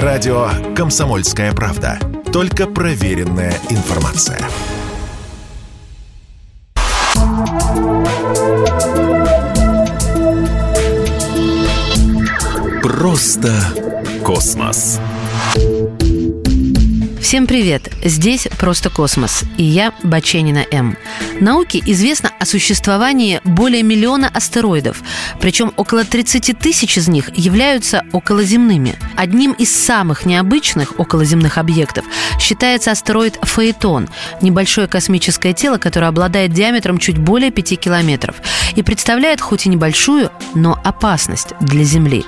Радио «Комсомольская правда». Только проверенная информация. Просто космос. Всем привет! Здесь «Просто космос» и я, Баченина М. Науке известно о существовании более миллиона астероидов, причем около 30 тысяч из них являются околоземными. Одним из самых необычных околоземных объектов считается астероид Фаэтон – небольшое космическое тело, которое обладает диаметром чуть более 5 километров и представляет хоть и небольшую, но опасность для Земли.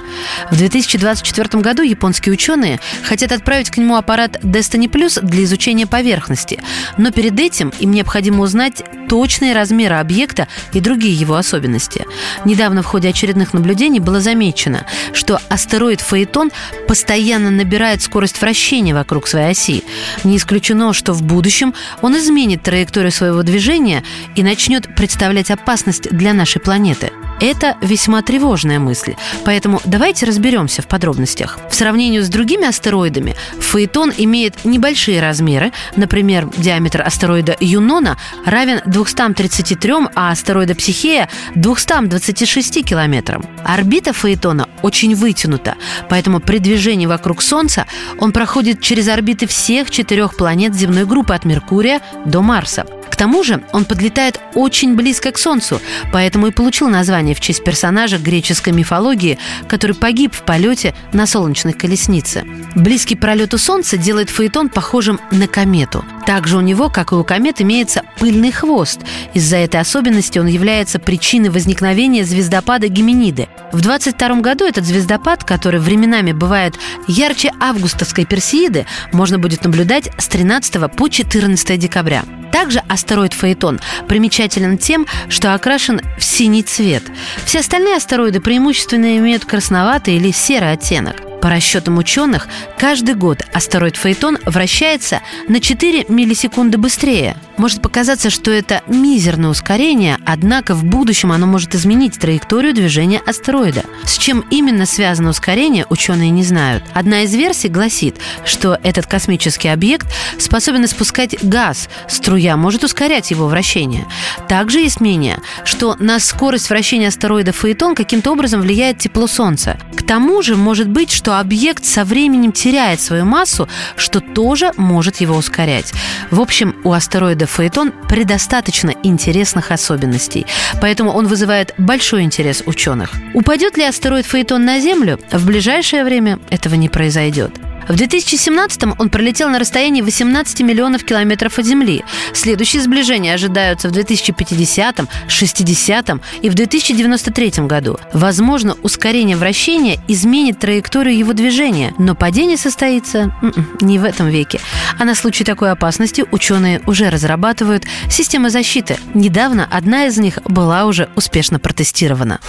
В 2024 году японские ученые хотят отправить к нему аппарат Destiny Plus для изучения поверхности. Но перед этим им необходимо узнать точные размеры объекта и другие его особенности. Недавно в ходе очередных наблюдений было замечено, что астероид Фаэтон постоянно набирает скорость вращения вокруг своей оси. Не исключено, что в будущем он изменит траекторию своего движения и начнет представлять опасность для нашей планеты – это весьма тревожная мысль, поэтому давайте разберемся в подробностях. В сравнении с другими астероидами, Фаэтон имеет небольшие размеры, например, диаметр астероида Юнона равен 233, а астероида Психея – 226 километрам. Орбита Фаэтона очень вытянута, поэтому при движении вокруг Солнца он проходит через орбиты всех четырех планет земной группы от Меркурия до Марса. К тому же он подлетает очень близко к Солнцу, поэтому и получил название в честь персонажа греческой мифологии, который погиб в полете на солнечной колеснице. Близкий пролету Солнца делает Фаэтон похожим на комету. Также у него, как и у комет, имеется пыльный хвост. Из-за этой особенности он является причиной возникновения звездопада Геминиды. В 22 году этот звездопад, который временами бывает ярче августовской Персеиды, можно будет наблюдать с 13 по 14 декабря. Также астероид Фаэтон примечателен тем, что окрашен в синий цвет. Все остальные астероиды преимущественно имеют красноватый или серый оттенок. По расчетам ученых, каждый год астероид Фаэтон вращается на 4 миллисекунды быстрее. Может показаться, что это мизерное ускорение, однако в будущем оно может изменить траекторию движения астероида. С чем именно связано ускорение, ученые не знают. Одна из версий гласит, что этот космический объект способен испускать газ, струя может ускорять его вращение. Также есть мнение, что на скорость вращения астероида Фаэтон каким-то образом влияет тепло Солнца. К тому же может быть, что объект со временем теряет свою массу, что тоже может его ускорять. В общем, у астероида Фаэтон предостаточно интересных особенностей, поэтому он вызывает большой интерес ученых. Упадет ли астероид Фаэтон на Землю? В ближайшее время этого не произойдет. В 2017 он пролетел на расстоянии 18 миллионов километров от Земли. Следующие сближения ожидаются в 2050, 60 и в 2093 году. Возможно, ускорение вращения изменит траекторию его движения, но падение состоится м-м, не в этом веке. А на случай такой опасности ученые уже разрабатывают системы защиты. Недавно одна из них была уже успешно протестирована.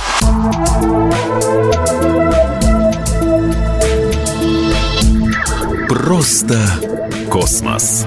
Просто космос.